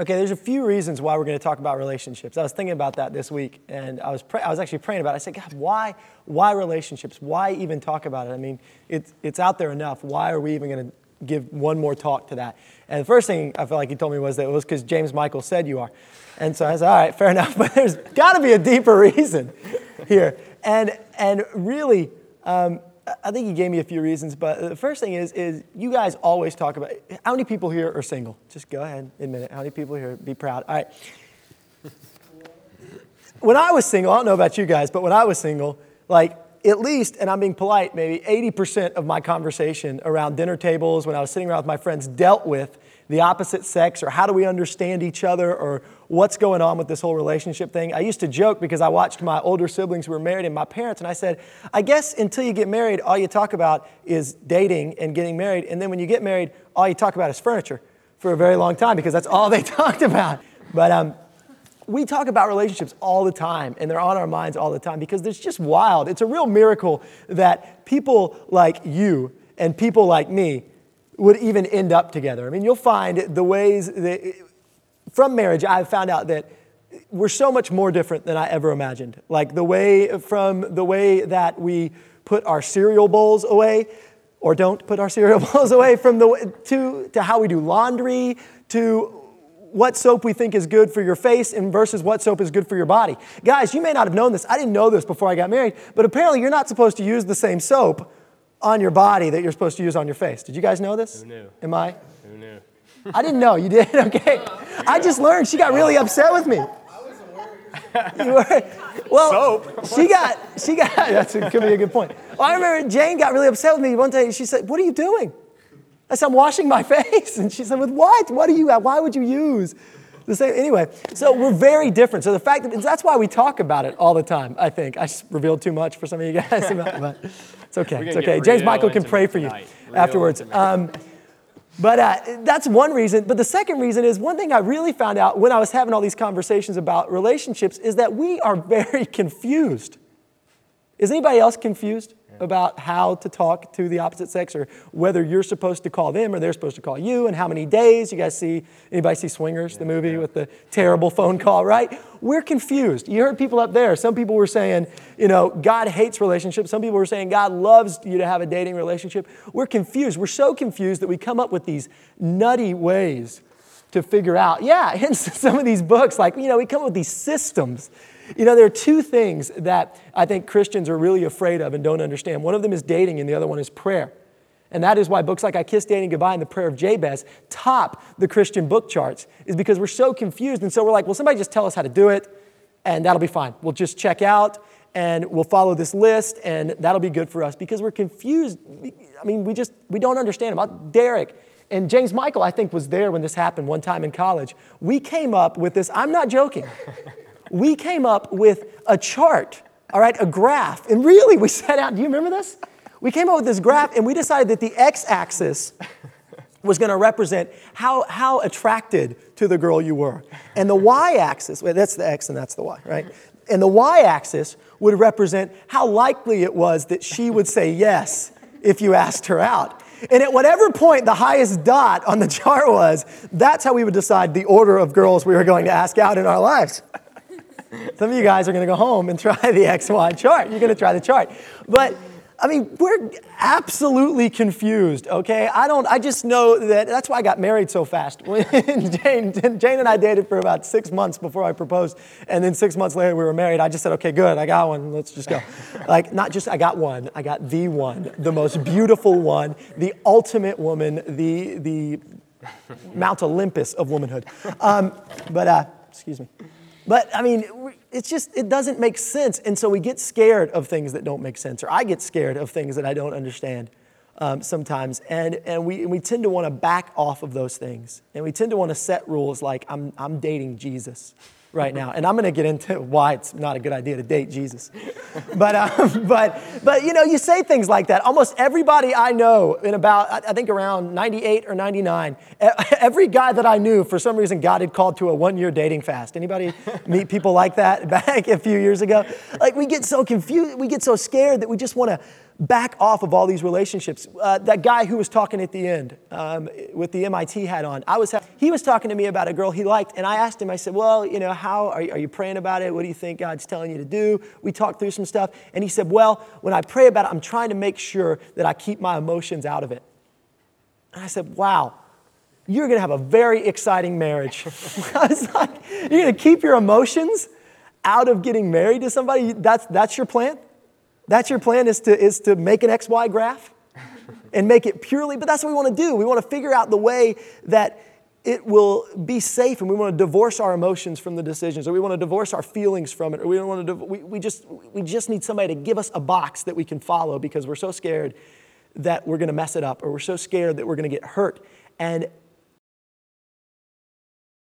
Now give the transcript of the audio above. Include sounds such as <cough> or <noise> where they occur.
Okay, there's a few reasons why we're going to talk about relationships. I was thinking about that this week, and I was pray- I was actually praying about it. I said, God, why why relationships? Why even talk about it? I mean, it's it's out there enough. Why are we even going to give one more talk to that? And the first thing I felt like he told me was that it was because James Michael said you are. And so I said, all right, fair enough. <laughs> But there's got to be a deeper <laughs> reason here. And and really. Um, I think he gave me a few reasons, but the first thing is, is you guys always talk about how many people here are single? Just go ahead, and admit it. How many people here? Be proud. All right. When I was single, I don't know about you guys, but when I was single, like at least, and I'm being polite, maybe 80% of my conversation around dinner tables, when I was sitting around with my friends, dealt with the opposite sex or how do we understand each other or what's going on with this whole relationship thing. I used to joke because I watched my older siblings who were married and my parents, and I said, I guess until you get married, all you talk about is dating and getting married. And then when you get married, all you talk about is furniture for a very long time because that's all they <laughs> talked about. But um, we talk about relationships all the time and they're on our minds all the time because it's just wild. It's a real miracle that people like you and people like me would even end up together. I mean, you'll find the ways that from marriage, I've found out that we're so much more different than I ever imagined. Like the way from the way that we put our cereal bowls away or don't put our <laughs> cereal bowls away from the to to how we do laundry to what soap we think is good for your face and versus what soap is good for your body. Guys, you may not have known this. I didn't know this before I got married, but apparently you're not supposed to use the same soap on your body that you're supposed to use on your face. Did you guys know this? Who knew? Am I? Who knew? I didn't know. You did? <laughs> Okay. I just learned. She got really upset with me. I was a worried. You were, well, she got, she got, <laughs> that's a, could be a good point. Well, I remember Jane got really upset with me one day. She said, What are you doing? I said, I'm washing my <laughs> face. And she said, With what? What do you, why would you use the same? Anyway, so we're very different. So the fact that, that's why we talk about it all the time, I think. I just revealed too much for some of you guys, <laughs> but it's okay. It's okay. James Michael can pray for you afterwards. Um, but uh, that's one reason. But the second reason is one thing I really found out when I was having all these conversations about relationships is that we are very <laughs> confused. Is anybody else confused? About how to talk to the opposite sex or whether you're supposed to call them or they're supposed to call you and how many days. You guys see, anybody see Swingers, the movie with the terrible phone call, right? We're confused. You heard people up there. Some people were saying, you know, God hates relationships. Some people were saying God loves you to have a dating relationship. We're confused. We're so confused that we come up with these nutty ways to figure out. Yeah, <laughs> hence some of these books, like, you know, we come up with these systems you know, there are two things that I think Christians are really afraid of and don't understand. One of them is dating, and the other one is prayer. And that is why books like I Kissed Dating Goodbye and The Prayer of Jabez top the Christian book charts, is because we're so confused. And so we're like, well, somebody just tell us how to do it, and that'll be fine. We'll just check out, and we'll follow this list, and that'll be good for us because we're confused. I mean, we just, we don't understand about Derek. And James Michael, I think, was there when this happened one time in college. We came up with this, I'm not joking <laughs> we came up with a chart, all right, a graph. And really, we <laughs> set out, do you remember this? We came up with this graph and we decided that the x axis was going to represent how, how attracted to the girl you were. And the y axis, well, that's the x and that's the y, right? And the y axis would represent how likely it was that she would say yes if you asked her out. And at whatever point the highest dot on the <laughs> chart was, that's how we would decide the order of girls we were going to ask out in our lives. <laughs> Some of you guys are going to go home and try the XY chart. You're going to try the chart. But I mean, we're absolutely confused, okay? I don't, I just know that that's why I got married so fast. <laughs> Jane, Jane and I dated for about six months before I proposed, and then six months later we were married. I just said, okay, good, I got one, let's just go. <laughs> like, not just I got one, I got the one, the most beautiful one, the ultimate woman, the, the Mount Olympus of womanhood. Um, but, uh, excuse me. But I mean, it's just, it doesn't make sense. And so we get scared of things that don't make sense, or I get scared of things that I don't understand um, sometimes. And, and we, we tend to want to back off of those things. And we tend to want to set rules like, I'm, I'm dating Jesus right now. And I'm going to get into why it's not a good idea to date Jesus. But, um, <laughs> but, but, you know, you say things like that. Almost everybody I know in about, I think around 98 or 99, <laughs> every guy that I knew, for some reason, God had called to a one-year dating fast. Anybody <laughs> meet people like that back a few years ago? Like we get so confused, we get so scared that we just want to back off of all these relationships. Uh, that guy who was talking at the end um, with the MIT hat on, I was, he was talking to me about a girl he liked, and I asked him, I said, well, you know, how, are you, are you praying about it? What do you think God's telling you to do? We talked through some stuff, and he said, well, when I pray about it, I'm trying to make sure that I keep my emotions out of it. And I said, wow, you're going to have a very exciting marriage. <laughs> I was like, you're going to keep your emotions out of getting married to somebody? That's, that's your plan? That's your plan is to, is to make an XY graph and make it purely, but that's what we want to do. We want to figure out the way that it will be safe and we want to divorce our emotions from the decisions or we want to divorce our feelings from it or we don't want to we, we just we just need somebody to give us a box that we can follow because we're so scared that we're going to mess it up or we're so scared that we're going to get hurt and